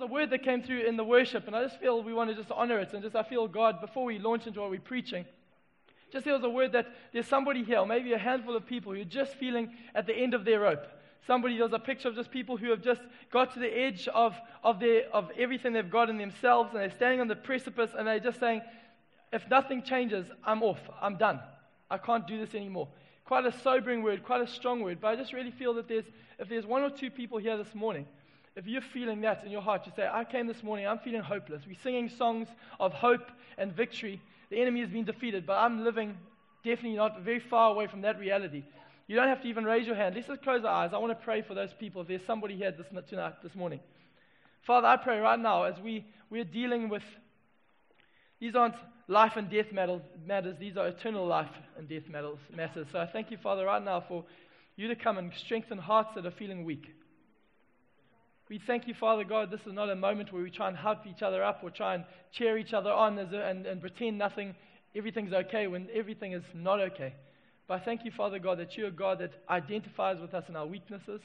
a word that came through in the worship, and I just feel we want to just honor it. And just I feel God, before we launch into what we're preaching, just there was a word that there's somebody here, maybe a handful of people who are just feeling at the end of their rope. Somebody, there's a picture of just people who have just got to the edge of, of, their, of everything they've got in themselves, and they're standing on the precipice, and they're just saying, if nothing changes, I'm off. I'm done. I can't do this anymore. Quite a sobering word, quite a strong word, but I just really feel that there's, if there's one or two people here this morning if you're feeling that in your heart, you say, I came this morning, I'm feeling hopeless. We're singing songs of hope and victory. The enemy has been defeated, but I'm living definitely not very far away from that reality. You don't have to even raise your hand. Let's just close our eyes. I want to pray for those people. If there's somebody here this, tonight, this morning. Father, I pray right now as we, we're dealing with, these aren't life and death matters, these are eternal life and death matters. So I thank you, Father, right now for you to come and strengthen hearts that are feeling weak. We thank you, Father God. This is not a moment where we try and help each other up or try and cheer each other on a, and, and pretend nothing, everything's okay when everything is not okay. But I thank you, Father God, that you're a God that identifies with us in our weaknesses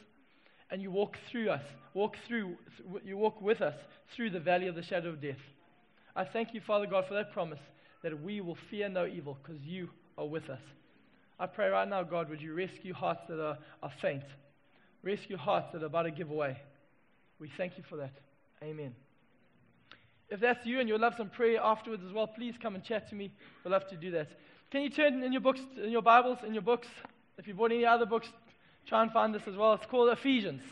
and you walk through us, walk through, you walk with us through the valley of the shadow of death. I thank you, Father God, for that promise that we will fear no evil because you are with us. I pray right now, God, would you rescue hearts that are, are faint, rescue hearts that are about to give away. We thank you for that. Amen. If that's you and you'd love some prayer afterwards as well, please come and chat to me. We'd love to do that. Can you turn in your books, in your Bibles, in your books? If you bought any other books, try and find this as well. It's called Ephesians.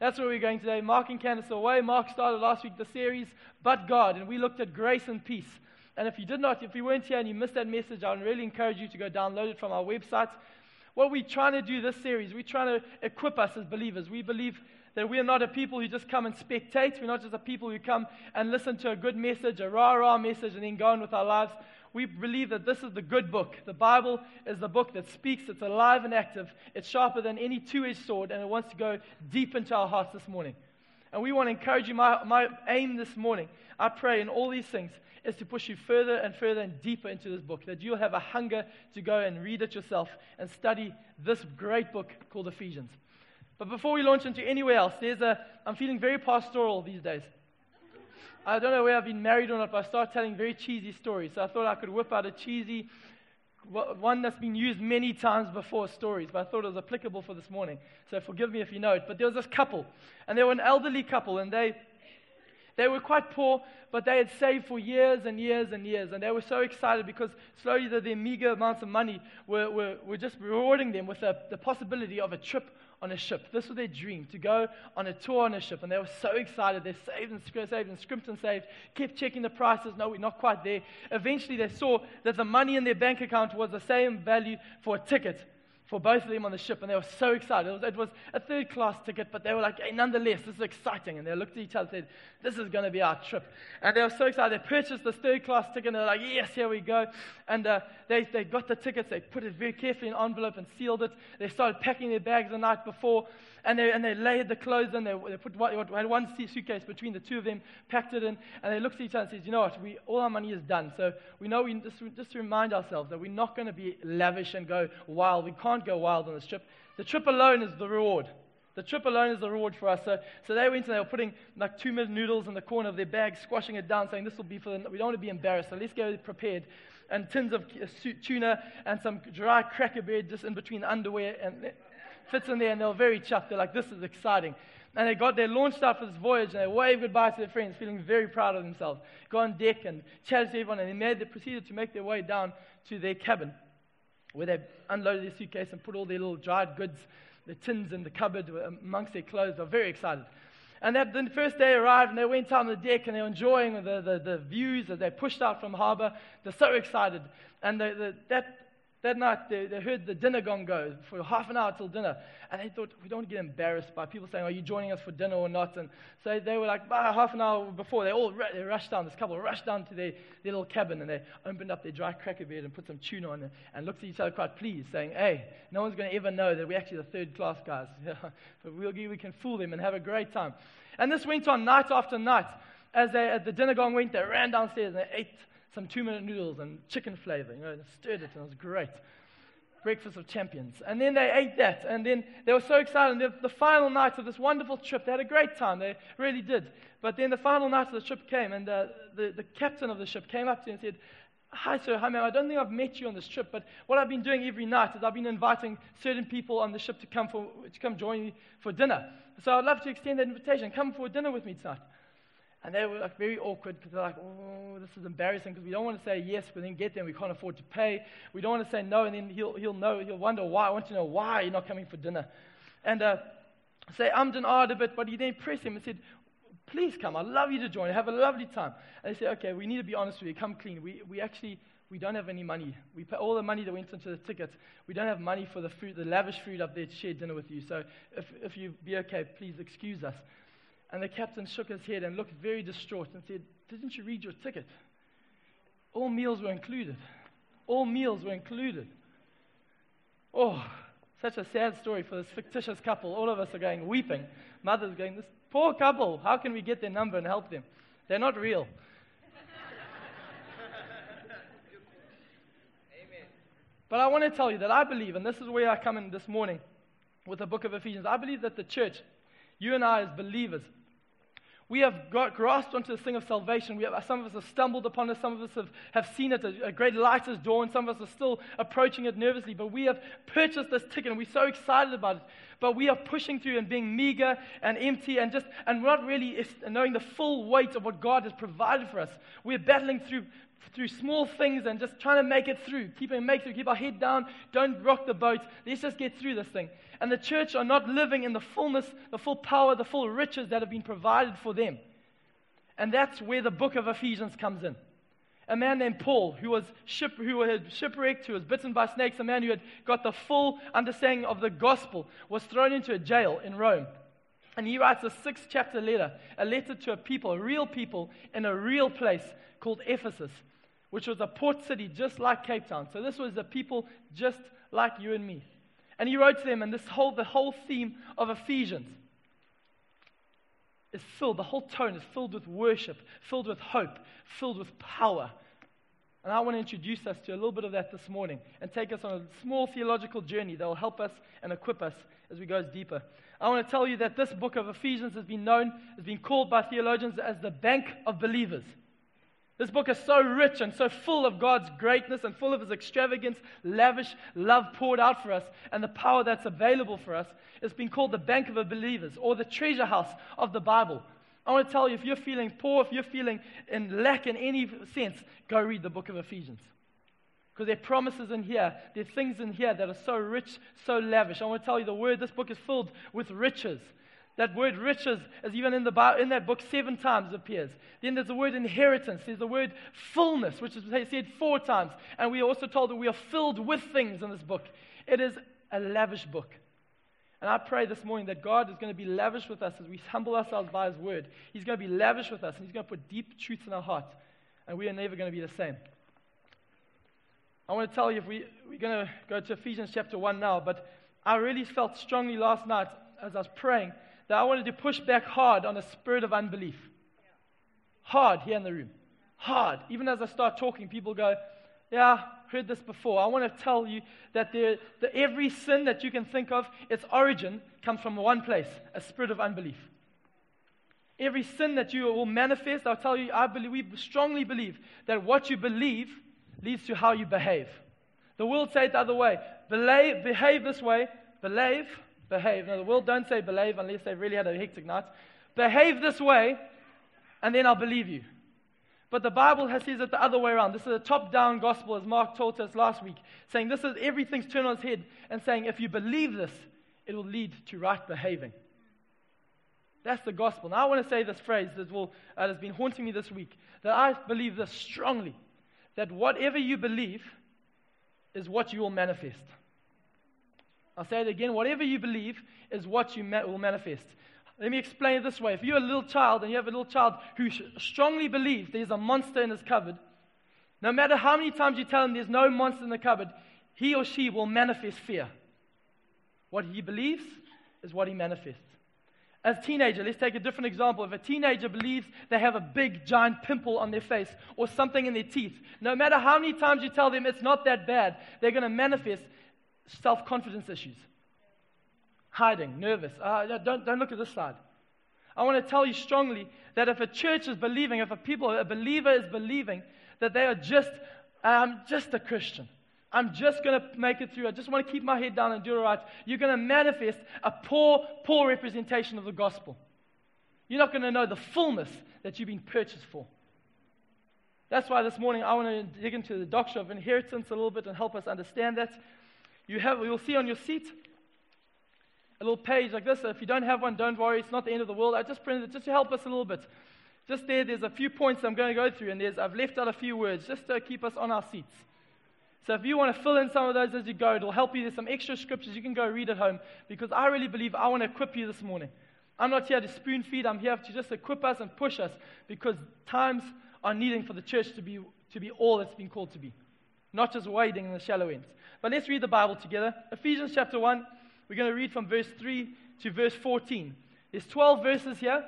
That's where we're going today. Mark and Candace away. Mark started last week the series, But God, and we looked at grace and peace. And if you did not, if you weren't here and you missed that message, I would really encourage you to go download it from our website. What we're trying to do this series, we're trying to equip us as believers. We believe that we are not a people who just come and spectate. We're not just a people who come and listen to a good message, a rah rah message, and then go on with our lives. We believe that this is the good book. The Bible is the book that speaks, it's alive and active, it's sharper than any two edged sword, and it wants to go deep into our hearts this morning. And we want to encourage you. My, my aim this morning, I pray in all these things, is to push you further and further and deeper into this book, that you'll have a hunger to go and read it yourself and study this great book called Ephesians. But before we launch into anywhere else, there's a, I'm feeling very pastoral these days. I don't know where I've been married or not, but I start telling very cheesy stories. So I thought I could whip out a cheesy, one that's been used many times before stories, but I thought it was applicable for this morning. So forgive me if you know it. But there was this couple, and they were an elderly couple, and they, they were quite poor, but they had saved for years and years and years. And they were so excited because slowly the, their meager amounts of money were, were, were just rewarding them with the, possibility of a trip on a ship. This was their dream, to go on a tour on a ship. And they were so excited. They saved and saved and scrimped and saved, kept checking the prices. No, we're not quite there. Eventually, they saw that the money in their bank account was the same value for a ticket for both of them on the ship, and they were so excited. It was, it was a third class ticket, but they were like, hey, nonetheless, this is exciting. And they looked at each other and said, this is going to be our trip. And they were so excited. They purchased this third class ticket, and they're like, yes, here we go. And uh, they, they got the tickets, they put it very carefully in an envelope and sealed it. They started packing their bags the night before, and they, and they laid the clothes in. They, they put one, had one suitcase between the two of them, packed it in, and they looked at each other and said, You know what? We, all our money is done. So we know we, just, just remind ourselves that we're not going to be lavish and go wild. We can't go wild on this trip. The trip alone is the reward. The trip alone is the reward for us. So, so they went and they were putting like two minute noodles in the corner of their bag, squashing it down, saying, This will be for the, we don't want to be embarrassed, so let's go prepared. And tins of uh, tuna and some dry cracker bread just in between the underwear. And fits in there, and they were very chuffed. They're like, this is exciting. And they got, they launched out for this voyage, and they waved goodbye to their friends, feeling very proud of themselves. Got on deck and chatted to everyone, and they, made, they proceeded to make their way down to their cabin, where they unloaded their suitcase and put all their little dried goods, the tins in the cupboard uh, amongst their clothes. They were very excited. And that, the first day arrived, and they went out on the deck, and they were enjoying the, the, the views as they pushed out from harbor. They're so excited. And the, the, that that night, they, they heard the dinner gong go for half an hour till dinner. And they thought, we don't get embarrassed by people saying, Are you joining us for dinner or not? And so they were like, about half an hour before, they all they rushed down. This couple rushed down to their, their little cabin and they opened up their dry cracker bread and put some tuna on it and looked at each other quite pleased, saying, Hey, no one's going to ever know that we're actually the third class guys. but we'll, we can fool them and have a great time. And this went on night after night. As, they, as the dinner gong went, they ran downstairs and they ate some two minute noodles and chicken flavor. You know, stirred it and it was great. Breakfast of champions. And then they ate that. And then they were so excited. And the, the final night of this wonderful trip, they had a great time. They really did. But then the final night of the trip came, and uh, the, the captain of the ship came up to me and said, Hi, sir. Hi, ma'am. I don't think I've met you on this trip, but what I've been doing every night is I've been inviting certain people on the ship to come, for, to come join me for dinner. So I'd love to extend that invitation. Come for dinner with me tonight. And they were like very awkward because they're like, oh, this is embarrassing because we don't want to say yes, but then get there and we can't afford to pay. We don't want to say no, and then he'll, he'll know, he'll wonder why. I want to know why you're not coming for dinner. And uh, say, I'm and a bit, but he then pressed him and said, please come. I'd love you to join. Have a lovely time. And they said, okay, we need to be honest with you. Come clean. We, we actually, we don't have any money. We pay all the money that went into the tickets. We don't have money for the food, the lavish food up there to share dinner with you. So if, if you be okay, please excuse us. And the captain shook his head and looked very distraught and said, Didn't you read your ticket? All meals were included. All meals were included. Oh, such a sad story for this fictitious couple. All of us are going weeping. Mother's going, This poor couple, how can we get their number and help them? They're not real. But I want to tell you that I believe, and this is where I come in this morning with the book of Ephesians, I believe that the church, you and I as believers, we have got grasped onto this thing of salvation. We have, some of us have stumbled upon it. Some of us have, have seen it. A, a great light has dawned. Some of us are still approaching it nervously. But we have purchased this ticket and we're so excited about it. But we are pushing through and being meager and empty and just, and not really knowing the full weight of what God has provided for us. We're battling through, through small things and just trying to make it through. Keep make through. Keep our head down. Don't rock the boat. Let's just get through this thing and the church are not living in the fullness, the full power, the full riches that have been provided for them. And that's where the book of Ephesians comes in. A man named Paul, who was ship, who had shipwrecked, who was bitten by snakes, a man who had got the full understanding of the gospel, was thrown into a jail in Rome. And he writes a six chapter letter, a letter to a people, a real people in a real place called Ephesus, which was a port city just like Cape Town. So this was a people just like you and me. And he wrote to them, and this whole, the whole theme of Ephesians is filled, the whole tone is filled with worship, filled with hope, filled with power. And I want to introduce us to a little bit of that this morning and take us on a small theological journey that will help us and equip us as we go deeper. I want to tell you that this book of Ephesians has been known, has been called by theologians as the bank of believers. This book is so rich and so full of God's greatness and full of His extravagance, lavish love poured out for us, and the power that's available for us. It's been called the bank of the believers or the treasure house of the Bible. I want to tell you if you're feeling poor, if you're feeling in lack in any sense, go read the book of Ephesians. Because there are promises in here, there are things in here that are so rich, so lavish. I want to tell you the word, this book is filled with riches. That word riches is even in, the in that book seven times appears. Then there's the word inheritance. There's the word fullness, which is said four times. And we are also told that we are filled with things in this book. It is a lavish book. And I pray this morning that God is going to be lavish with us as we humble ourselves by His word. He's going to be lavish with us, and He's going to put deep truths in our heart. And we are never going to be the same. I want to tell you, if we, we're going to go to Ephesians chapter 1 now, but I really felt strongly last night as I was praying that I wanted to push back hard on a spirit of unbelief. Hard here in the room. Hard. Even as I start talking, people go, Yeah, heard this before. I want to tell you that there, the, every sin that you can think of, its origin comes from one place a spirit of unbelief. Every sin that you will manifest, I'll tell you, I believe, we strongly believe that what you believe leads to how you behave. The world say it the other way. Behave, behave this way, believe, behave. Now, the world don't say believe unless they've really had a hectic night. Behave this way, and then I'll believe you. But the Bible has says it the other way around. This is a top-down gospel, as Mark taught us last week, saying this is everything's turned on its head, and saying if you believe this, it will lead to right behaving. That's the gospel. Now I want to say this phrase that will uh, has been haunting me this week. That I believe this strongly, that whatever you believe is what you will manifest. I'll say it again. Whatever you believe is what you ma- will manifest. Let me explain it this way. If you're a little child and you have a little child who strongly believes there's a monster in his cupboard, no matter how many times you tell him there's no monster in the cupboard, he or she will manifest fear. What he believes is what he manifests. As a teenager, let's take a different example. If a teenager believes they have a big giant pimple on their face or something in their teeth, no matter how many times you tell them it's not that bad, they're going to manifest self confidence issues. Hiding, nervous. Uh, don't, don't look at this side. I want to tell you strongly that if a church is believing, if a people, a believer is believing that they are just, um, just a Christian, I'm just going to make it through. I just want to keep my head down and do it right. You're going to manifest a poor, poor representation of the gospel. You're not going to know the fullness that you've been purchased for. That's why this morning I want to dig into the doctrine of inheritance a little bit and help us understand that. You have, you'll see on your seat a little page like this. If you don't have one, don't worry. It's not the end of the world. I just printed it just to help us a little bit. Just there, there's a few points I'm going to go through, and there's, I've left out a few words just to keep us on our seats. So if you want to fill in some of those as you go, it'll help you. There's some extra scriptures you can go read at home because I really believe I want to equip you this morning. I'm not here to spoon feed, I'm here to just equip us and push us because times are needing for the church to be, to be all it's been called to be, not just wading in the shallow ends. But let's read the Bible together. Ephesians chapter 1, we're going to read from verse 3 to verse 14. There's 12 verses here,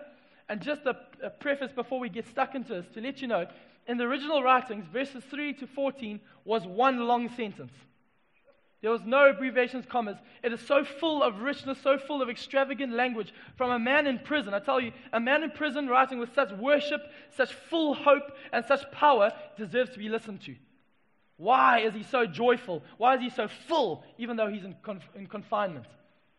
and just a, a preface before we get stuck into this to let you know in the original writings, verses 3 to 14 was one long sentence. There was no abbreviations, commas. It is so full of richness, so full of extravagant language from a man in prison. I tell you, a man in prison writing with such worship, such full hope, and such power deserves to be listened to. Why is he so joyful? Why is he so full, even though he's in, conf- in confinement?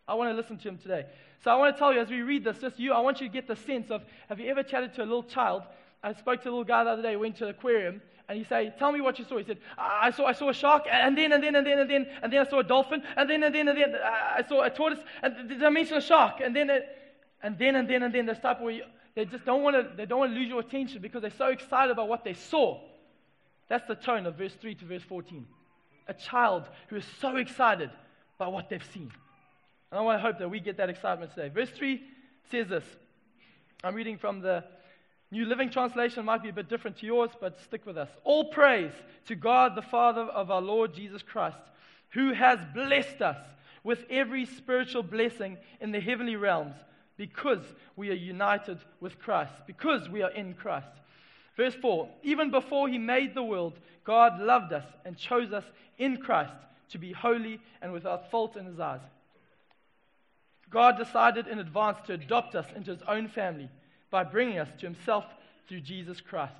I want to listen to him today. So I want to tell you, as we read this, just you, I want you to get the sense of have you ever chatted to a little child I spoke to a little guy the other day, went to the aquarium, and he said, Tell me what you saw. He said, I saw, I saw a shark, and then, and then, and then, and then, and then I saw a dolphin, and then, and then, and then, I saw a tortoise, and did I mention a shark? And then, and then, and then, and then, this type where you, they just don't want to, they don't want to lose your attention because they're so excited about what they saw. That's the tone of verse 3 to verse 14. A child who is so excited by what they've seen. And I want to hope that we get that excitement today. Verse 3 says this. I'm reading from the New Living Translation might be a bit different to yours, but stick with us. All praise to God, the Father of our Lord Jesus Christ, who has blessed us with every spiritual blessing in the heavenly realms because we are united with Christ, because we are in Christ. Verse 4 Even before he made the world, God loved us and chose us in Christ to be holy and without fault in his eyes. God decided in advance to adopt us into his own family by bringing us to himself through Jesus Christ.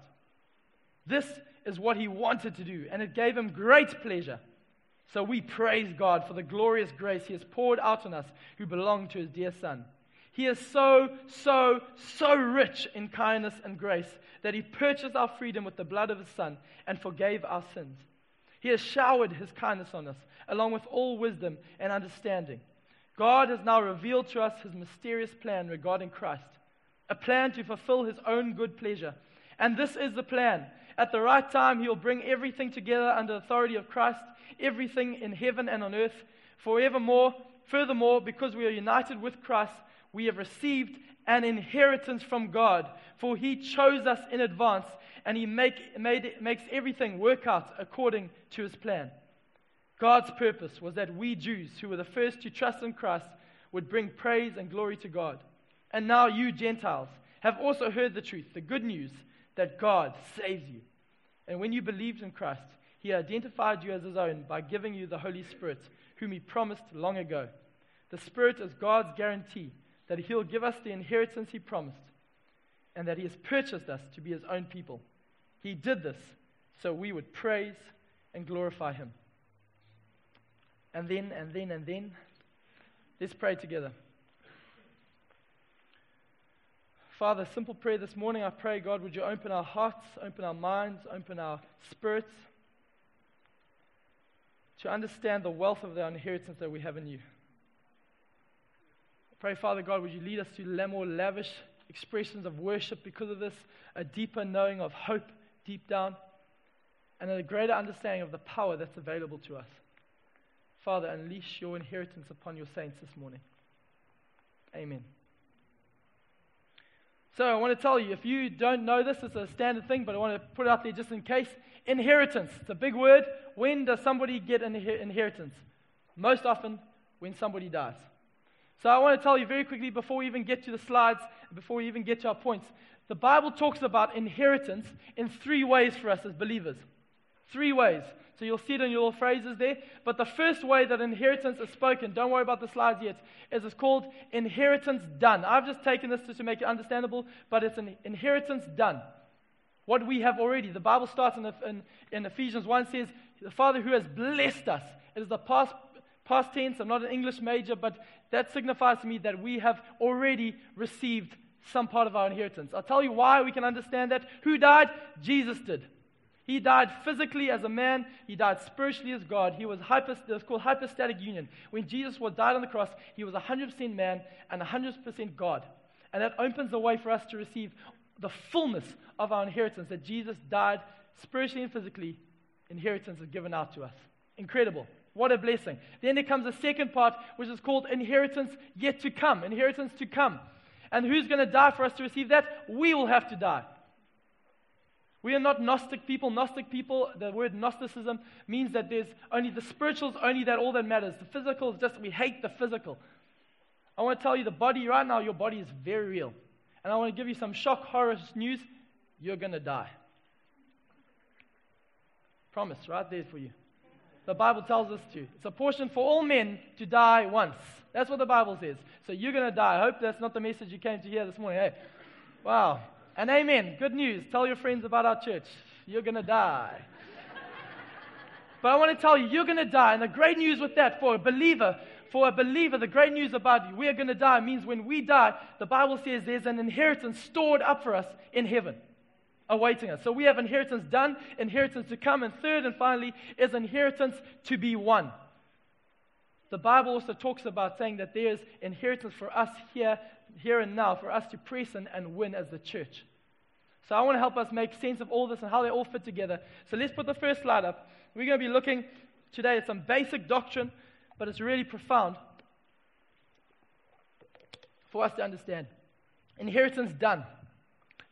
This is what he wanted to do, and it gave him great pleasure. So we praise God for the glorious grace he has poured out on us who belong to his dear Son. He is so, so, so rich in kindness and grace that he purchased our freedom with the blood of his Son and forgave our sins. He has showered his kindness on us, along with all wisdom and understanding. God has now revealed to us his mysterious plan regarding Christ a plan to fulfill his own good pleasure. And this is the plan. At the right time, he will bring everything together under the authority of Christ, everything in heaven and on earth, forevermore. Furthermore, because we are united with Christ, we have received an inheritance from God, for he chose us in advance, and he make, made, makes everything work out according to his plan. God's purpose was that we Jews, who were the first to trust in Christ, would bring praise and glory to God. And now you, Gentiles, have also heard the truth, the good news that God saves you. And when you believed in Christ, he identified you as his own by giving you the Holy Spirit, whom he promised long ago. The Spirit is God's guarantee that he'll give us the inheritance he promised and that he has purchased us to be his own people. He did this so we would praise and glorify him. And then, and then, and then, let's pray together. Father, simple prayer this morning. I pray, God, would you open our hearts, open our minds, open our spirits to understand the wealth of the inheritance that we have in you. Pray, Father God, would you lead us to more lavish expressions of worship because of this, a deeper knowing of hope deep down, and a greater understanding of the power that's available to us. Father, unleash your inheritance upon your saints this morning. Amen. So I want to tell you, if you don't know this, it's a standard thing, but I want to put it out there just in case. Inheritance. It's a big word. When does somebody get an inheritance? Most often when somebody dies. So I want to tell you very quickly before we even get to the slides, before we even get to our points. The Bible talks about inheritance in three ways for us as believers. Three ways. So you'll see it in your little phrases there. But the first way that inheritance is spoken, don't worry about the slides yet, is it's called inheritance done. I've just taken this to make it understandable, but it's an inheritance done. What we have already. The Bible starts in, in, in Ephesians 1 says, The Father who has blessed us. It is the past, past tense. I'm not an English major, but that signifies to me that we have already received some part of our inheritance. I'll tell you why we can understand that. Who died? Jesus did. He died physically as a man. He died spiritually as God. He was, was called hypostatic union. When Jesus was died on the cross, he was 100% man and 100% God. And that opens the way for us to receive the fullness of our inheritance that Jesus died spiritually and physically. Inheritance is given out to us. Incredible. What a blessing. Then there comes a second part, which is called inheritance yet to come. Inheritance to come. And who's going to die for us to receive that? We will have to die. We are not Gnostic people. Gnostic people, the word Gnosticism means that there's only the spiritual is only that all that matters. The physical is just, we hate the physical. I want to tell you the body right now, your body is very real. And I want to give you some shock horror news. You're going to die. Promise right there for you. The Bible tells us to. It's a portion for all men to die once. That's what the Bible says. So you're going to die. I hope that's not the message you came to hear this morning. Hey, wow. And amen. Good news. Tell your friends about our church. You're going to die. but I want to tell you, you're going to die. And the great news with that for a believer, for a believer, the great news about you, we are going to die means when we die, the Bible says there's an inheritance stored up for us in heaven, awaiting us. So we have inheritance done, inheritance to come, and third and finally is inheritance to be won. The Bible also talks about saying that there's inheritance for us here here and now for us to press and, and win as the church. So I want to help us make sense of all this and how they all fit together. So let's put the first slide up. We're going to be looking today at some basic doctrine, but it's really profound for us to understand. Inheritance done.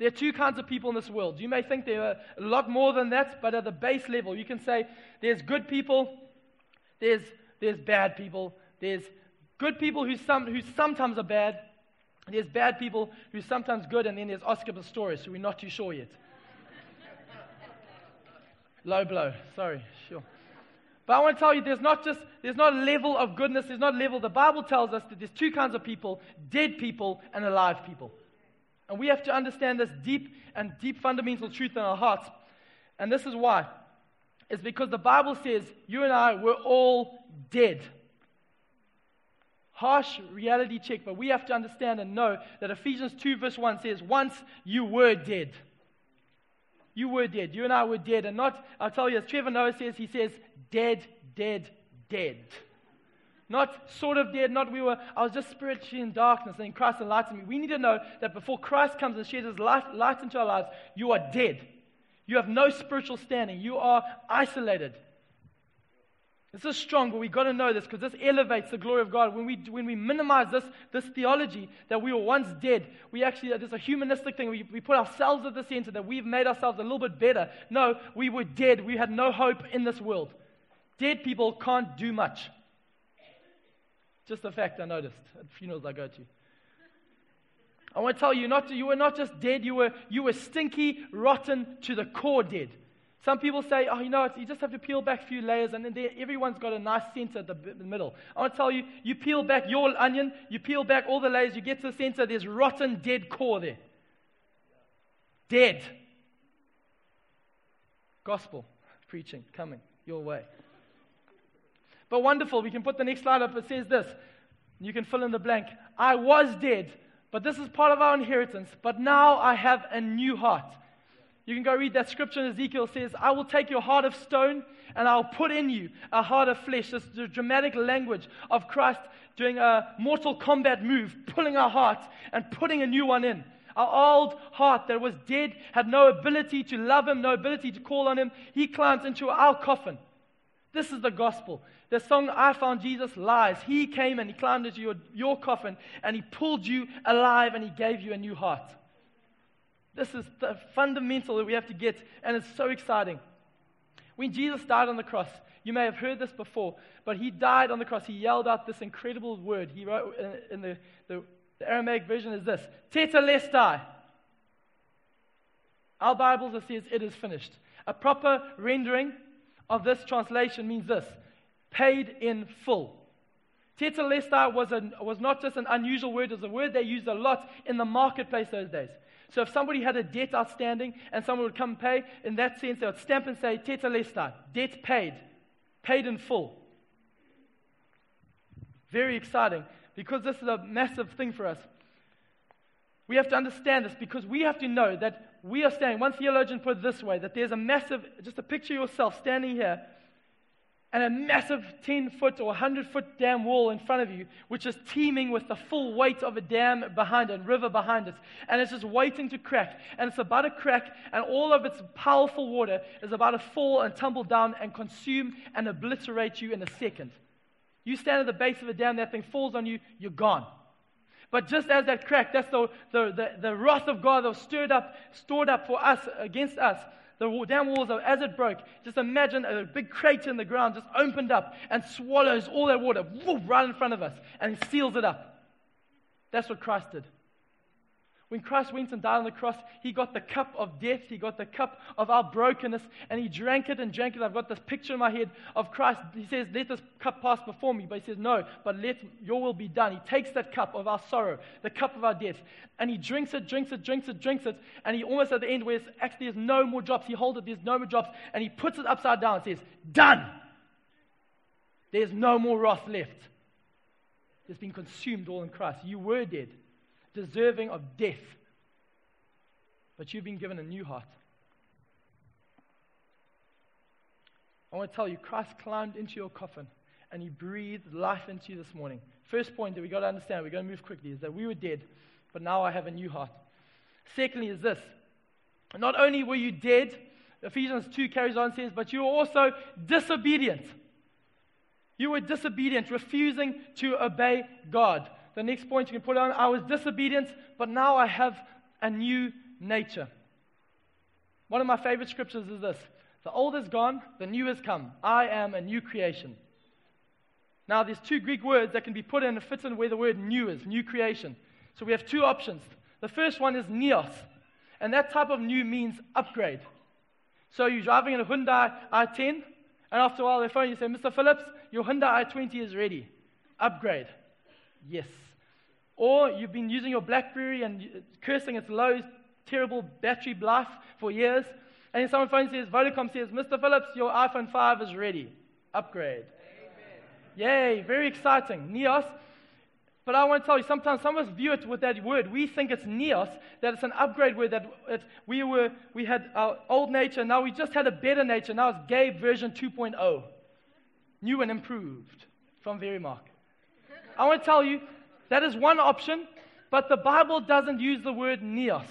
There are two kinds of people in this world. You may think there are a lot more than that, but at the base level, you can say there's good people, there's, there's bad people, there's good people who, some, who sometimes are bad, there's bad people who's sometimes good, and then there's Oscar Pistorius, who we're not too sure yet. Low blow. Sorry, sure. But I want to tell you, there's not just there's not a level of goodness. There's not a level. The Bible tells us that there's two kinds of people: dead people and alive people. And we have to understand this deep and deep fundamental truth in our hearts. And this is why. It's because the Bible says you and I were all dead harsh reality check, but we have to understand and know that Ephesians 2, verse 1 says, Once you were dead. You were dead. You and I were dead. And not, I'll tell you, as Trevor Noah says, he says, dead, dead, dead. Not sort of dead, not we were, I was just spiritually in darkness and Christ enlightened me. We need to know that before Christ comes and sheds his light, light into our lives, you are dead. You have no spiritual standing. You are isolated. This is strong, but we've got to know this because this elevates the glory of God. When we, when we minimize this, this theology that we were once dead, we actually, uh, there's a humanistic thing. We, we put ourselves at the center, that we've made ourselves a little bit better. No, we were dead. We had no hope in this world. Dead people can't do much. Just a fact I noticed at funerals I go to. I want to tell you, not you were not just dead, you were, you were stinky, rotten, to the core dead. Some people say, oh, you know, you just have to peel back a few layers and then there, everyone's got a nice center at the, the middle. I want to tell you, you peel back your onion, you peel back all the layers, you get to the center, there's rotten, dead core there. Dead. Gospel preaching coming your way. But wonderful, we can put the next slide up. It says this. You can fill in the blank. I was dead, but this is part of our inheritance. But now I have a new heart. You can go read that scripture in Ezekiel says, I will take your heart of stone and I'll put in you a heart of flesh. This is the dramatic language of Christ doing a Mortal Kombat move, pulling our heart and putting a new one in. Our old heart that was dead, had no ability to love Him, no ability to call on Him. He climbs into our coffin. This is the gospel. The song I Found Jesus lies. He came and He climbed into your, your coffin and He pulled you alive and He gave you a new heart. This is the fundamental that we have to get, and it's so exciting. When Jesus died on the cross, you may have heard this before, but he died on the cross. He yelled out this incredible word. He wrote in the, the, the Aramaic version is this Tetelestai. Our Bibles, it says, it is finished. A proper rendering of this translation means this paid in full. Tetelestai was, a, was not just an unusual word, it was a word they used a lot in the marketplace those days. So if somebody had a debt outstanding and someone would come pay, in that sense, they would stamp and say, Tetelestai, debt paid, paid in full. Very exciting because this is a massive thing for us. We have to understand this because we have to know that we are standing. One theologian put it this way that there's a massive, just a picture yourself standing here and a massive 10 foot or 100 foot dam wall in front of you, which is teeming with the full weight of a dam behind it, river behind it. And it's just waiting to crack. And it's about to crack, and all of its powerful water is about to fall and tumble down and consume and obliterate you in a second. You stand at the base of a dam, that thing falls on you, you're gone. But just as that crack, that's the, the, the, the wrath of God that was stirred up, stored up for us, against us the dam walls, as it broke, just imagine a big crater in the ground just opened up and swallows all that water right in front of us and seals it up. That's what Christ did. When Christ went and died on the cross, he got the cup of death, he got the cup of our brokenness, and he drank it and drank it. I've got this picture in my head of Christ. He says, Let this cup pass before me. But he says, No, but let your will be done. He takes that cup of our sorrow, the cup of our death, and he drinks it, drinks it, drinks it, drinks it, and he almost at the end where actually there's no more drops, he holds it, there's no more drops, and he puts it upside down and says, Done! There's no more wrath left. It's been consumed all in Christ. You were dead deserving of death. But you've been given a new heart. I want to tell you, Christ climbed into your coffin and he breathed life into you this morning. First point that we got to understand, we're going to move quickly, is that we were dead, but now I have a new heart. Secondly, is this not only were you dead, Ephesians 2 carries on says, but you were also disobedient. You were disobedient, refusing to obey God the next point you can put on I was disobedient, but now I have a new nature. One of my favorite scriptures is this The old is gone, the new has come. I am a new creation. Now, there's two Greek words that can be put in and fit in where the word new is, new creation. So we have two options. The first one is neos, and that type of new means upgrade. So you're driving in a Hyundai i10, and after a while they phone you and say, Mr. Phillips, your Hyundai i20 is ready. Upgrade. Yes. Or you've been using your Blackberry and cursing its low, terrible battery life for years, and then someone phones says, Vodacom says, Mr. Phillips, your iPhone 5 is ready. Upgrade. Amen. Yay, very exciting. Neos. But I want to tell you, sometimes some of us view it with that word. We think it's neos, that it's an upgrade word, that it, we, were, we had our old nature, now we just had a better nature. Now it's Gabe version 2.0. New and improved from Verymark. I want to tell you that is one option, but the Bible doesn't use the word neos.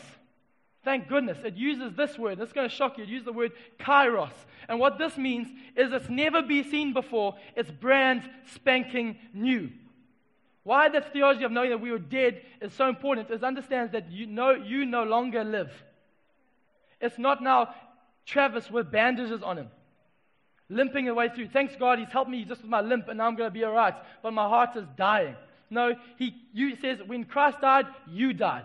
Thank goodness. It uses this word. Is going to shock you. It uses the word kainos. And what this means is it's never been seen before. It's brand spanking new. Why the theology of knowing that we were dead is so important is understands that you know you no longer live. It's not now Travis with bandages on him limping away through. Thanks God, He's helped me just with my limp, and now I'm going to be all right. But my heart is dying. No, He says, when Christ died, you died.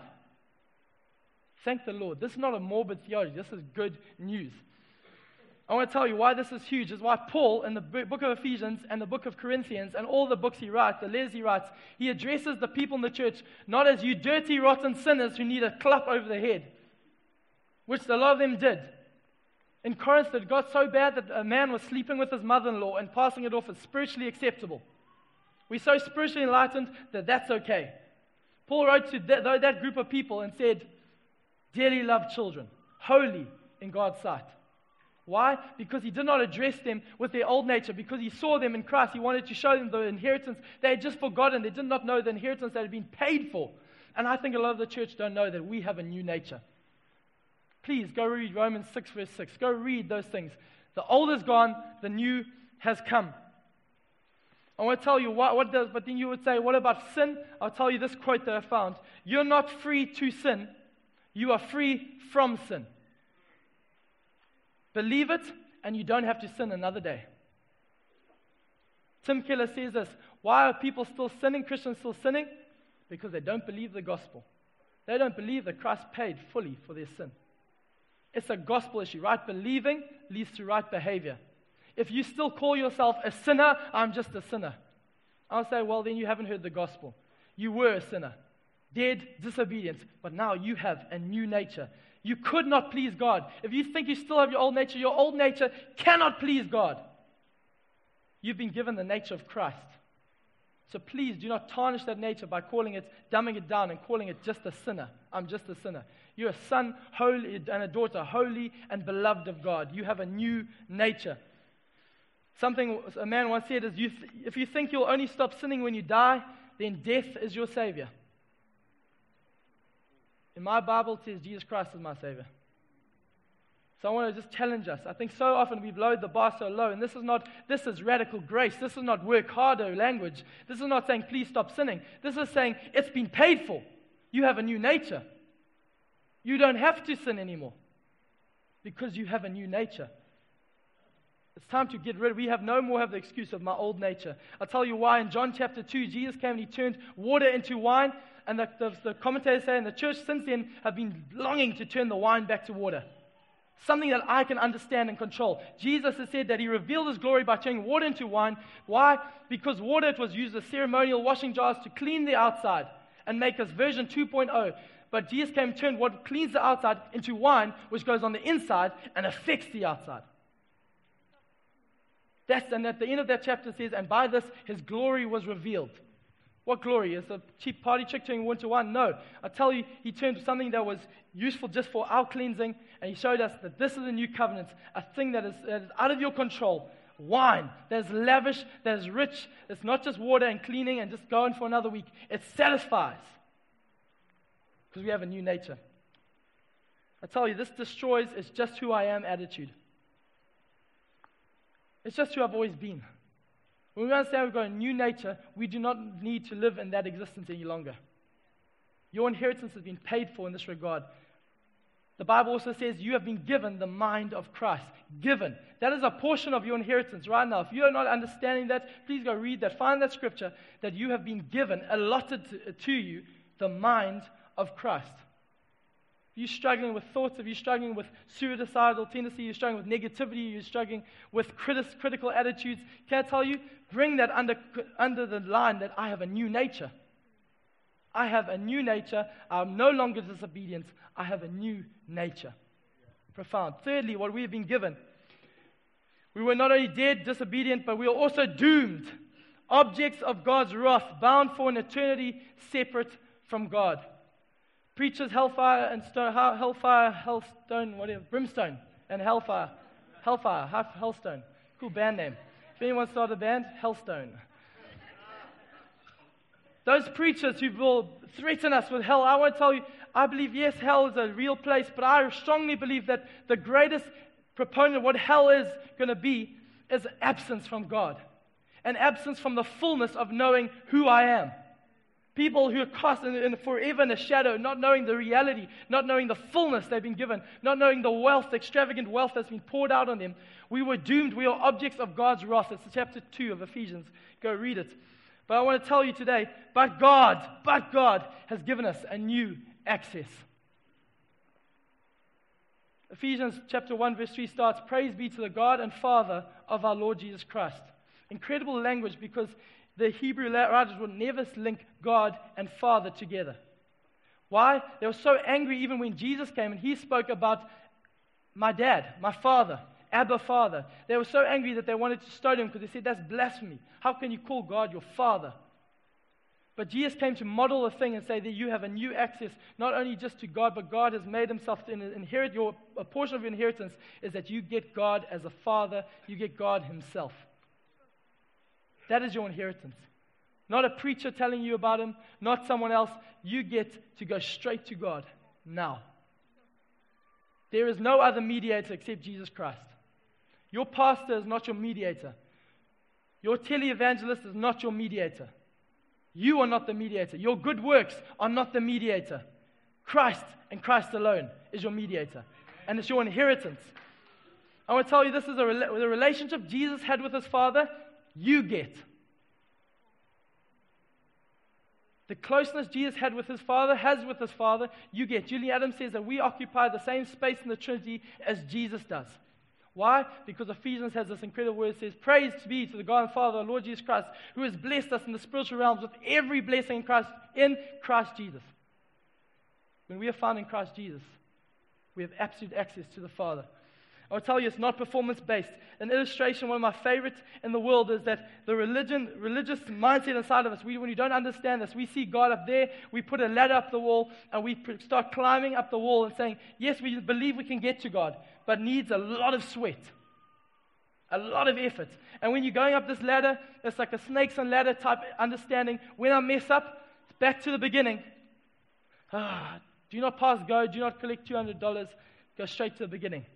Thank the Lord. This is not a morbid theology. This is good news. I want to tell you why this is huge. Is why Paul, in the book of Ephesians and the book of Corinthians and all the books he writes, the letters he writes, he addresses the people in the church not as you dirty, rotten sinners who need a clap over the head, which a lot of them did. In Corinth, it got so bad that a man was sleeping with his mother in law and passing it off as spiritually acceptable. We're so spiritually enlightened that that's okay. Paul wrote to that, that group of people and said, Dearly loved children, holy in God's sight. Why? Because he did not address them with their old nature. Because he saw them in Christ. He wanted to show them the inheritance they had just forgotten. They did not know the inheritance that had been paid for. And I think a lot of the church don't know that we have a new nature. Please go read Romans 6, verse 6. Go read those things. The old is gone, the new has come. I want to tell you what, what does, but then you would say, what about sin? I'll tell you this quote that I found. You're not free to sin, you are free from sin. Believe it, and you don't have to sin another day. Tim Keller says this Why are people still sinning, Christians still sinning? Because they don't believe the gospel. They don't believe that Christ paid fully for their sin. It's a gospel issue. Right believing leads to right behavior. If you still call yourself a sinner, I'm just a sinner. I'll say, well, then you haven't heard the gospel. You were a sinner, dead, disobedient, but now you have a new nature. You could not please God. If you think you still have your old nature, your old nature cannot please God. You've been given the nature of Christ. So please do not tarnish that nature by calling it, dumbing it down, and calling it just a sinner. I'm just a sinner. You're a son, holy, and a daughter, holy and beloved of God. You have a new nature. Something a man once said is you th- if you think you'll only stop sinning when you die, then death is your savior. In my Bible, it says Jesus Christ is my savior. So I want to just challenge us. I think so often we've lowered the bar so low, and this is not this is radical grace. This is not work harder language. This is not saying please stop sinning. This is saying it's been paid for. You have a new nature. You don't have to sin anymore because you have a new nature. It's time to get rid. We have no more have the excuse of my old nature. I'll tell you why. In John chapter 2, Jesus came and he turned water into wine. And the, the, the commentators say, and the church since then have been longing to turn the wine back to water. Something that I can understand and control. Jesus has said that he revealed his glory by turning water into wine. Why? Because water it was used as ceremonial washing jars to clean the outside and make us version 2.0. But Jesus came and turned what cleans the outside into wine, which goes on the inside and affects the outside. That's, and at the end of that chapter says, and by this his glory was revealed. What glory? Is a cheap party trick turning water to wine? No. I tell you, he turned something that was useful just for our cleansing, and he showed us that this is a new covenant, a thing that is, that is out of your control. Wine that is lavish, that is rich. It's not just water and cleaning and just going for another week. It satisfies because we have a new nature. I tell you, this destroys it's just who I am attitude. It's just who I've always been. When we understand we've got a new nature, we do not need to live in that existence any longer. Your inheritance has been paid for in this regard. The Bible also says you have been given the mind of Christ. Given. That is a portion of your inheritance right now. If you are not understanding that, please go read that. Find that scripture that you have been given, allotted to, to you, the mind of Christ If you're struggling with thoughts, if you're struggling with suicidal tendency, you're struggling with negativity, you're struggling with critis- critical attitudes, can I tell you? Bring that under, under the line that I have a new nature. I have a new nature. I'm no longer disobedient. I have a new nature. Profound. Thirdly, what we have been given. We were not only dead, disobedient, but we are also doomed. Objects of God's wrath, bound for an eternity separate from God. Preachers, hellfire and stone, hellfire, hellstone, whatever, brimstone and hellfire. Hellfire, hellstone. Cool band name. If anyone started a band, Hellstone. Those preachers who will threaten us with hell, I won't tell you, I believe, yes, hell is a real place, but I strongly believe that the greatest proponent of what hell is going to be is absence from God. An absence from the fullness of knowing who I am. People who are cast in, in forever in a shadow, not knowing the reality, not knowing the fullness they've been given, not knowing the wealth, the extravagant wealth that's been poured out on them. We were doomed. We are objects of God's wrath. It's chapter 2 of Ephesians. Go read it. But I want to tell you today, but God, but God has given us a new access. Ephesians chapter 1, verse 3 starts Praise be to the God and Father of our Lord Jesus Christ. Incredible language because the Hebrew writers would never link God and Father together. Why? They were so angry even when Jesus came and he spoke about my dad, my father, Abba Father. They were so angry that they wanted to stone him because they said, That's blasphemy. How can you call God your father? But Jesus came to model a thing and say that you have a new access, not only just to God, but God has made himself to inherit your, a portion of your inheritance is that you get God as a father, you get God himself. That is your inheritance. Not a preacher telling you about him, not someone else. You get to go straight to God now. There is no other mediator except Jesus Christ. Your pastor is not your mediator. Your televangelist is not your mediator. You are not the mediator. Your good works are not the mediator. Christ and Christ alone is your mediator. And it's your inheritance. I want to tell you this is a, relationship Jesus had with his Father you get. The closeness Jesus had with his Father, has with his Father, you get. Julie Adams says that we occupy the same space in the Trinity as Jesus does. Why? Because Ephesians has this incredible word that says, Praise be to the God and Father, Lord Jesus Christ, who has blessed us in the spiritual realms with every blessing in Christ, in Christ Jesus. When we are found in Christ Jesus, we have absolute access to the Father. I will tell you, it's not performance based. An illustration, one of my favorites in the world, is that the religion, religious mindset inside of us, we, when you don't understand this, we see God up there, we put a ladder up the wall, and we start climbing up the wall and saying, Yes, we believe we can get to God, but needs a lot of sweat, a lot of effort. And when you're going up this ladder, it's like a snakes and ladder type understanding. When I mess up, it's back to the beginning. Ah, do not pass go, do not collect $200, go straight to the beginning.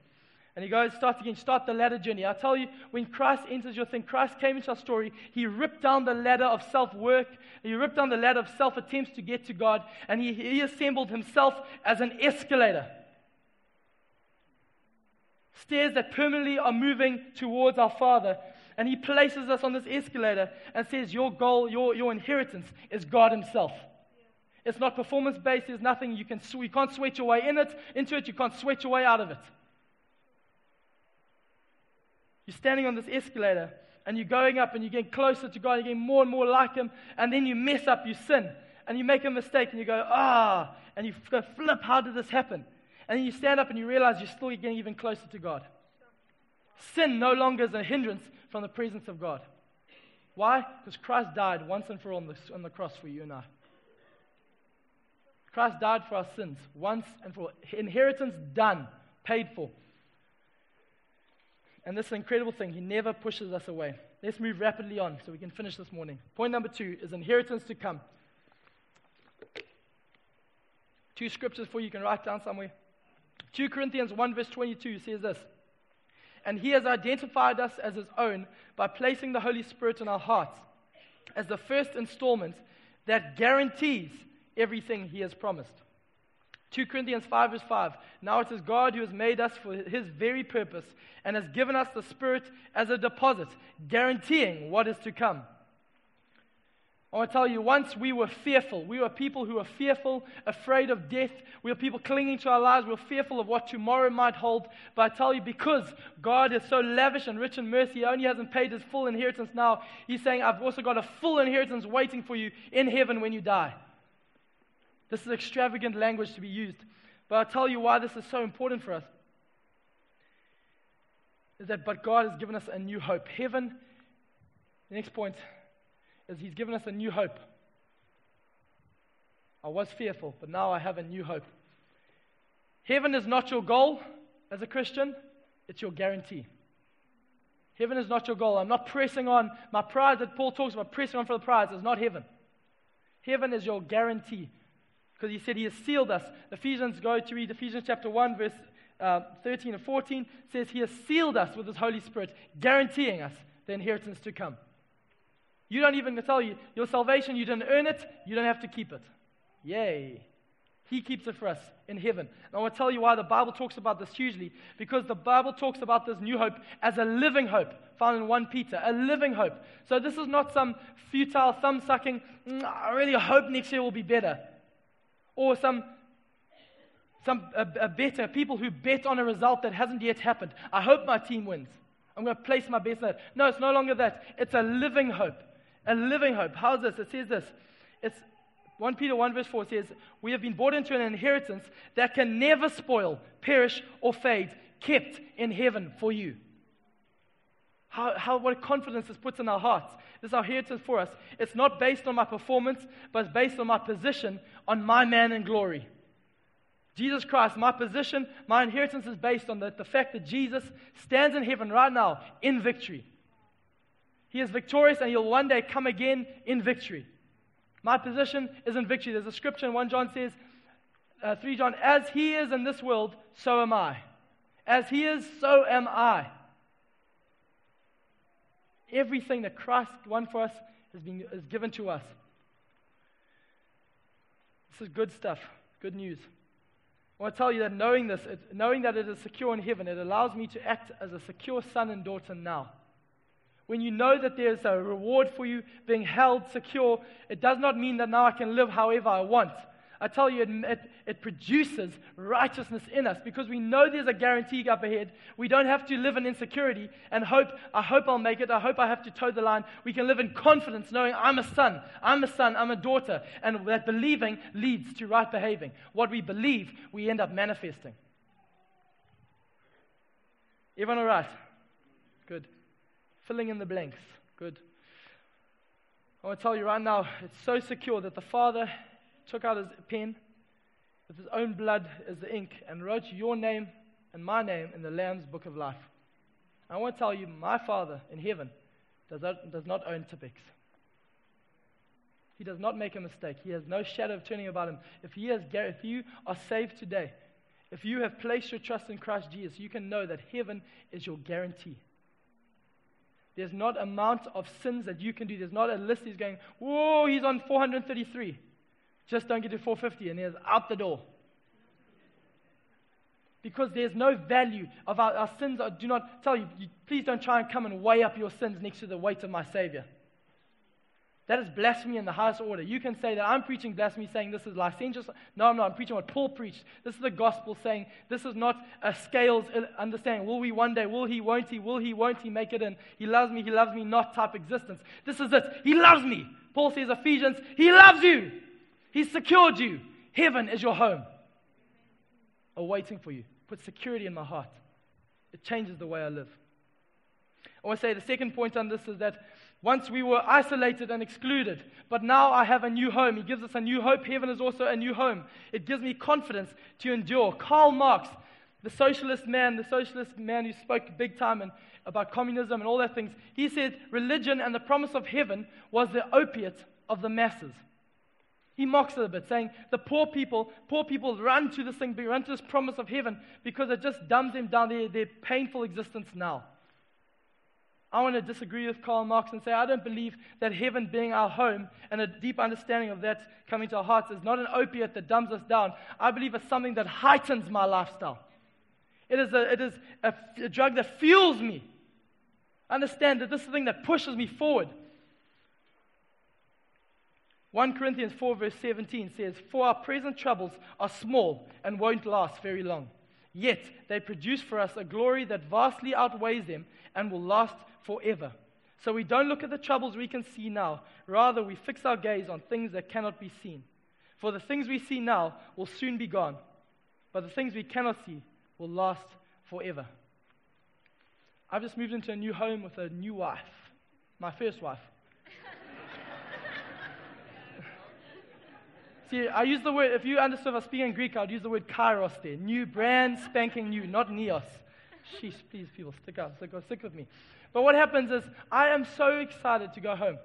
And he goes, starts again, start the ladder journey. I tell you, when Christ enters your thing, Christ came into our story, he ripped down the ladder of self work, he ripped down the ladder of self attempts to get to God, and he, he assembled himself as an escalator. Stairs that permanently are moving towards our Father. And he places us on this escalator and says, Your goal, your, your inheritance is God Himself. It's not performance based. There's nothing you can you can't sweat your way in it, into it. You can't sweat your way out of it. You're standing on this escalator and you're going up and you're getting closer to God, you're getting more and more like Him, and then you mess up, you sin, and you make a mistake and you go, ah, and you go, flip, how did this happen? And then you stand up and you realize you're still getting even closer to God. Sin no longer is a hindrance from the presence of God. Why? Because Christ died once and for all on the, on the cross for you and I. Christ died for our sins once and for all. Inheritance done, paid for. And this is an incredible thing. He never pushes us away. Let's move rapidly on so we can finish this morning. Point number two is inheritance to come. Two scriptures for you, you can write down somewhere. 2 Corinthians 1, verse 22 says this And he has identified us as his own by placing the Holy Spirit in our hearts as the first installment that guarantees everything he has promised. 2 Corinthians 5 verse 5. Now it is God who has made us for his very purpose and has given us the Spirit as a deposit, guaranteeing what is to come. I want to tell you, once we were fearful. We were people who were fearful, afraid of death. We were people clinging to our lives. We were fearful of what tomorrow might hold. But I tell you, because God is so lavish and rich in mercy, He only hasn't paid His full inheritance now. He's saying, I've also got a full inheritance waiting for you in heaven when you die. This is extravagant language to be used. But I'll tell you why this is so important for us. Is that, but God has given us a new hope. Heaven, the next point is He's given us a new hope. I was fearful, but now I have a new hope. Heaven is not your goal as a Christian, it's your guarantee. Heaven is not your goal. I'm not pressing on. My prize that Paul talks about, pressing on for the prize, is not heaven. Heaven is your guarantee because he said he has sealed us. Ephesians, go to read Ephesians chapter 1, verse uh, 13 and 14, says he has sealed us with his Holy Spirit, guaranteeing us the inheritance to come. You don't even tell you, your salvation, you didn't earn it, you don't have to keep it. Yay. He keeps it for us in heaven. And I want to tell you why the Bible talks about this hugely. Because the Bible talks about this new hope as a living hope, found in 1 Peter, a living hope. So this is not some futile, thumb sucking, mm, I really hope next year will be better or some some a, a better people who bet on a result that hasn't yet happened. I hope my team wins. I'm going to place my best. No, it's no longer that. It's a living hope. A living hope. How's this? It says this. It's 1 Peter 1 verse 4 says, We have been brought into an inheritance that can never spoil, perish, or fade, kept in heaven for you. How, how, what confidence this puts in our hearts. This is our heritage for us. It's not based on my performance, but it's based on my position on my man in glory. Jesus Christ, my position, my inheritance is based on the, the fact that Jesus stands in heaven right now in victory. He is victorious and he'll one day come again in victory. My position is in victory. There's a scripture in 1 John says, uh, 3 John, as he is in this world, so am I. As he is, so am I. Everything that Christ won for us has been is given to us. This is good stuff, good news. I want to tell you that knowing this, it, knowing that it is secure in heaven, it allows me to act as a secure son and daughter now. when you know that there's a reward for you being held secure, it does not mean that now I can live however I want. I tell you, it, it, produces righteousness in us because we know there's a guarantee up ahead. We don't have to live in insecurity and hope, I hope I'll make it. I hope I have to toe the line. We can live in confidence knowing I'm a son, I'm a son, I'm a daughter. And that believing leads to right behaving. What we believe, we end up manifesting. Everyone all right? Good filling in the blanks. Good. I want to tell you right now, it's so secure that the Father took out his pen with his own blood as the ink and wrote your name and my name in the Lamb's book of life. I want to tell you, my Father in heaven does not, does not own Tipp-Ex. He does not make a mistake. He has no shadow of turning about him. If, he has, if you are saved today, if you have placed your trust in Christ Jesus, you can know that heaven is your guarantee. There's not amount of sins that you can do. There's not a list he's going, whoa, he's on 433. Just don't get to 450 and he's out the door. Because there's no value of our, our sins. I do not tell you, you, please don't try and come and weigh up your sins next to the weight of my Savior. That is blasphemy in the highest order. You can say that I'm preaching blasphemy, saying this is licentious. No, I'm not. I'm preaching what Paul preached. This is the gospel saying this is not a scales understanding. Will we one day? Will he? Won't he? Will he? Won't he make it in? He loves me. He loves me not type existence. This is it. He loves me. Paul says, Ephesians, he loves you. He's secured you. Heaven is your home. Awaiting for you. Put security in my heart. It changes the way I live. I want to say the second point on this is that once we were isolated and excluded, but now I have a new home. He gives us a new hope. Heaven is also a new home. It gives me confidence to endure. Karl Marx, the socialist man, the socialist man who spoke big time and about communism and all that things, he said religion and the promise of heaven was the opiate of the masses. He mocks it a bit, saying the poor people, poor people run to this thing, run to this promise of heaven because it just dumbs them down their, their painful existence now. I want to disagree with Karl Marx and say I don't believe that heaven being our home and a deep understanding of that coming to our hearts is not an opiate that dumbs us down. I believe it's something that heightens my lifestyle. It is a, it is a, a drug that fuels me. Understand that this is the thing that pushes me forward. 1 Corinthians 4, verse 17 says, For our present troubles are small and won't last very long. Yet they produce for us a glory that vastly outweighs them and will last forever. So we don't look at the troubles we can see now. Rather, we fix our gaze on things that cannot be seen. For the things we see now will soon be gone, but the things we cannot see will last forever. I've just moved into a new home with a new wife, my first wife. See, I use the word, if you understood us speaking Greek, I'd use the word kainos there. New, brand spanking new, not neos. Sheesh, please, people, stick out, stick, stick with me. But what happens is, I am so excited to go home.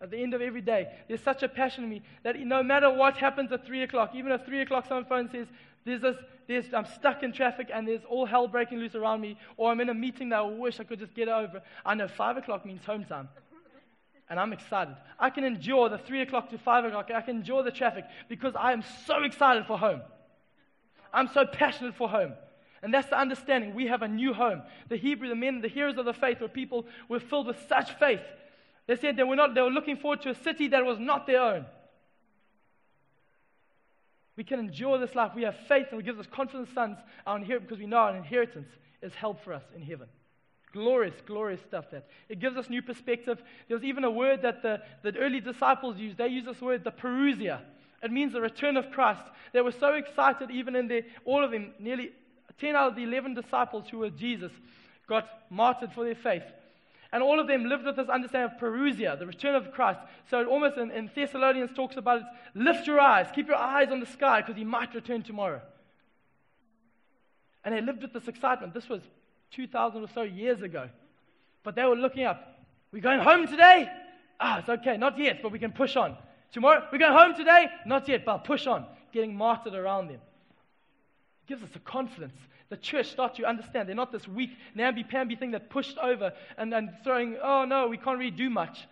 At the end of every day, there's such a passion in me that no matter what happens at 3 o'clock, even at 3 o'clock, someone phone says, there's this, there's, I'm stuck in traffic and there's all hell breaking loose around me, or I'm in a meeting that I wish I could just get over. I know 5 o'clock means home time. And I'm excited. I can endure the 3 o'clock to 5 o'clock. I can endure the traffic because I am so excited for home. I'm so passionate for home. And that's the understanding. We have a new home. The Hebrew, the men, the heroes of the faith were people were filled with such faith. They said they were, not, they were looking forward to a city that was not their own. We can endure this life. We have faith and it gives us confidence, sons, our inheritance, because we know our inheritance is held for us in heaven. Glorious, glorious stuff that. It gives us new perspective. There was even a word that the, the early disciples used. They used this word, the parousia. It means the return of Christ. They were so excited, even in their, all of them, nearly 10 out of the 11 disciples who were Jesus got martyred for their faith. And all of them lived with this understanding of parousia, the return of Christ. So it almost in, in Thessalonians talks about it lift your eyes, keep your eyes on the sky because he might return tomorrow. And they lived with this excitement. This was 2,000 or so years ago. But they were looking up. We're going home today? Ah, it's okay, not yet, but we can push on. Tomorrow, we're going home today? Not yet, but push on. Getting martyred around them gives us a confidence. The church starts to understand they're not this weak, namby-pamby thing that pushed over and, and throwing, oh no, we can't really do much.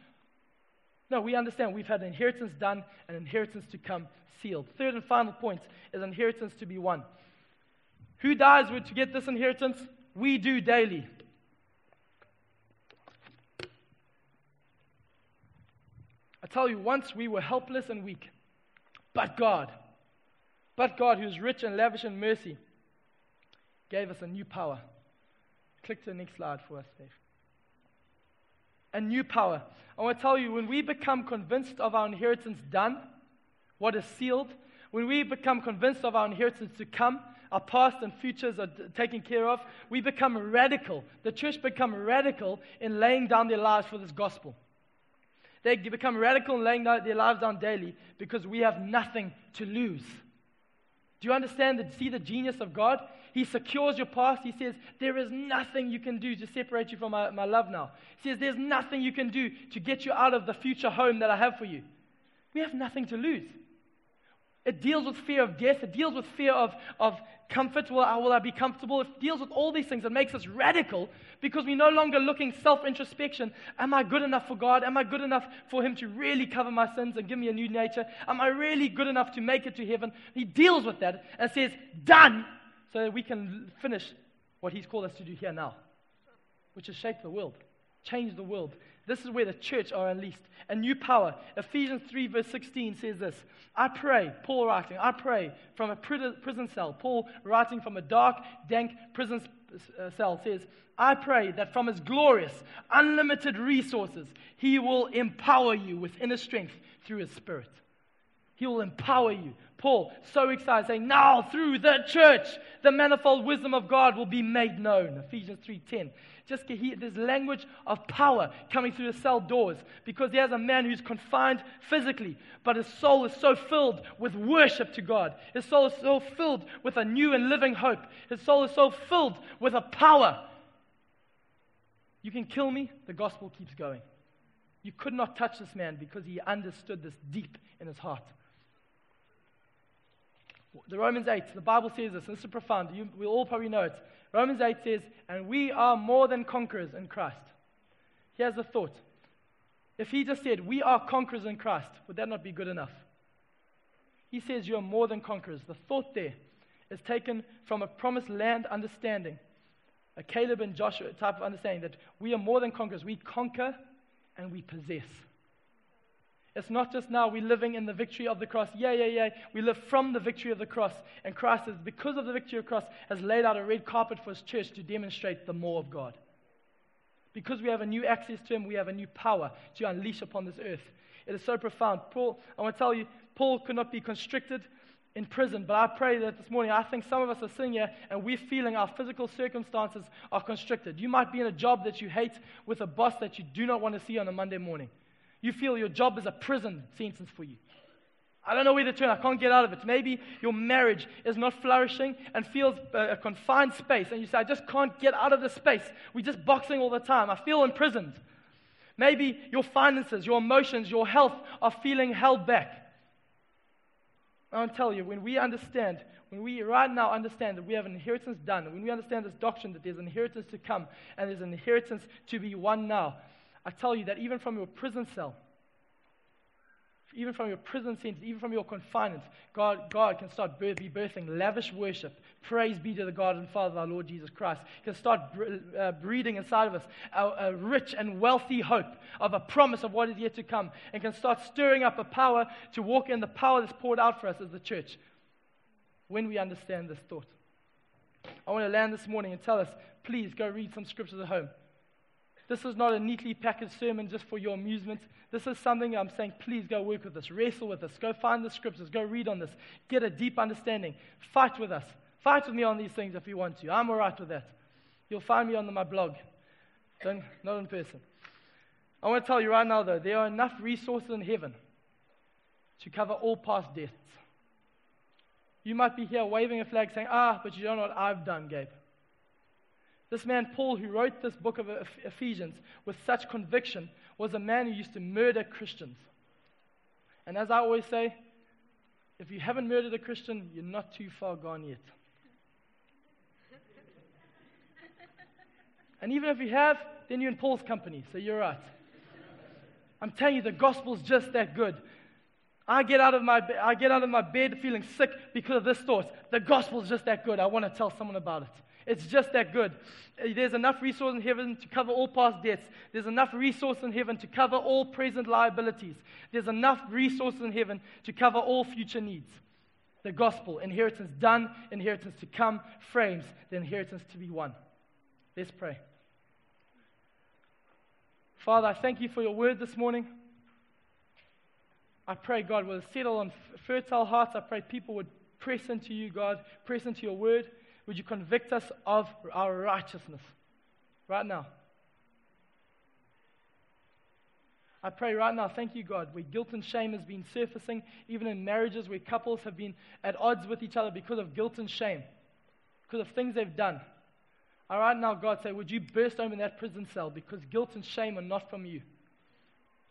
No, we understand we've had inheritance done and inheritance to come sealed. Third and final point is inheritance to be won. Who dies to get this inheritance? We do daily. I tell you, once we were helpless and weak, but God, but God, who is rich and lavish in mercy, gave us a new power. Click to the next slide for us, Dave. A new power. I want to tell you, when we become convinced of our inheritance done, what is sealed, when we become convinced of our inheritance to come, our past and futures are taken care of, we become radical. The church become radical in laying down their lives for this gospel. They become radical in laying their lives down daily because we have nothing to lose. Do you understand the, see the genius of God? He secures your past. He says, There is nothing you can do to separate you from my, my love now. He says, There's nothing you can do to get you out of the future home that I have for you. We have nothing to lose. It deals with fear of death. It deals with fear of, of comfort. Will I, will I be comfortable? It deals with all these things. It makes us radical because we're no longer looking self introspection. Am I good enough for God? Am I good enough for Him to really cover my sins and give me a new nature? Am I really good enough to make it to heaven? He deals with that and says, Done, so that we can finish what He's called us to do here now, which is shape the world, change the world. This is where the church are unleashed. A new power. Ephesians 3, verse 16 says this I pray, Paul writing, I pray from a prison cell. Paul writing from a dark, dank prison uh, cell says, I pray that from his glorious, unlimited resources, he will empower you with inner strength through his spirit. He will empower you. Paul, so excited, saying, Now through the church, the manifold wisdom of God will be made known. Ephesians 3:10 just here, there's language of power coming through the cell doors because there's a man who's confined physically, but his soul is so filled with worship to God. His soul is so filled with a new and living hope. His soul is so filled with a power. You can kill me, the gospel keeps going. You could not touch this man because he understood this deep in his heart. The Romans 8, the Bible says this, this is profound. You, we all probably know it. Romans 8 says, and we are more than conquerors in Christ. Here's the thought. If he just said, we are conquerors in Christ, would that not be good enough? He says, you are more than conquerors. The thought there is taken from a promised land understanding, a Caleb and Joshua type of understanding that we are more than conquerors. We conquer and we possess. It's not just now we're living in the victory of the cross. Yeah, yeah, yeah. We live from the victory of the cross. And Christ, is, because of the victory of the cross, has laid out a red carpet for his church to demonstrate the more of God. Because we have a new access to him, we have a new power to unleash upon this earth. It is so profound. Paul, I want to tell you, Paul could not be constricted in prison, but I pray that this morning, I think some of us are sitting here and we're feeling our physical circumstances are constricted. You might be in a job that you hate with a boss that you do not want to see on a Monday morning. You feel your job is a prison sentence for you. I don't know where to turn. I can't get out of it. Maybe your marriage is not flourishing and feels uh, a confined space, and you say, I just can't get out of this space. We're just boxing all the time. I feel imprisoned. Maybe your finances, your emotions, your health are feeling held back. I want to tell you, when we understand, when we right now understand that we have an inheritance done, when we understand this doctrine that there's an inheritance to come and there's an inheritance to be won now, I tell you that even from your prison cell, even from your prison sentence, even from your confinement, God, God can start birth, be birthing lavish worship. Praise be to the God and Father of our Lord Jesus Christ. He can start uh, breeding inside of us a, a, rich and wealthy hope of a promise of what is yet to come, and can start stirring up a power to walk in the power that's poured out for us as the church when we understand this thought. I want to land this morning and tell us please go read some scriptures at home. This is not a neatly packaged sermon just for your amusement. This is something I'm saying, please go work with this, wrestle with this, go find the scriptures, go read on this, get a deep understanding, fight with us. Fight with me on these things if you want to. I'm all right with that. You'll find me on my blog, Don't, not in person. I want to tell you right now, though, there are enough resources in heaven to cover all past deaths. You might be here waving a flag saying, ah, but you don't know what I've done, Gabe. This man, Paul, who wrote this book of Ephesians with such conviction, was a man who used to murder Christians. And as I always say, if you haven't murdered a Christian, you're not too far gone yet. and even if you have, then you're in Paul's company, so you're right. I'm telling you, the gospel's just that good. I get out of my, I get out of my bed feeling sick because of this thought. The gospel's just that good. I want to tell someone about it. It's just that good. Uh, There's enough resource in heaven to cover all past debts. There's enough resource in heaven to cover all present liabilities. There's enough resources in heaven to cover all future needs. The gospel, inheritance done, inheritance to come, frames the inheritance to be won. Let's pray. Father, I thank you for your word this morning. I pray, God, will settle on fertile hearts. I pray people would press into you, God, press into your word. Would you convict us of our righteousness right now? I pray right now, thank you, God, where guilt and shame has been surfacing, even in marriages where couples have been at odds with each other because of guilt and shame, because of things they've done. I right now, God, say, would you burst open that prison cell because guilt and shame are not from you.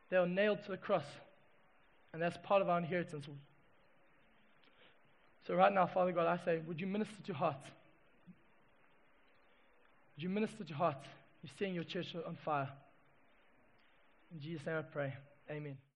They are nailed to the cross, and that's part of our inheritance. So, right now, Father God, I say, would you minister to hearts? Would you minister to hearts? You're setting your church on fire. In Jesus' name I pray. Amen.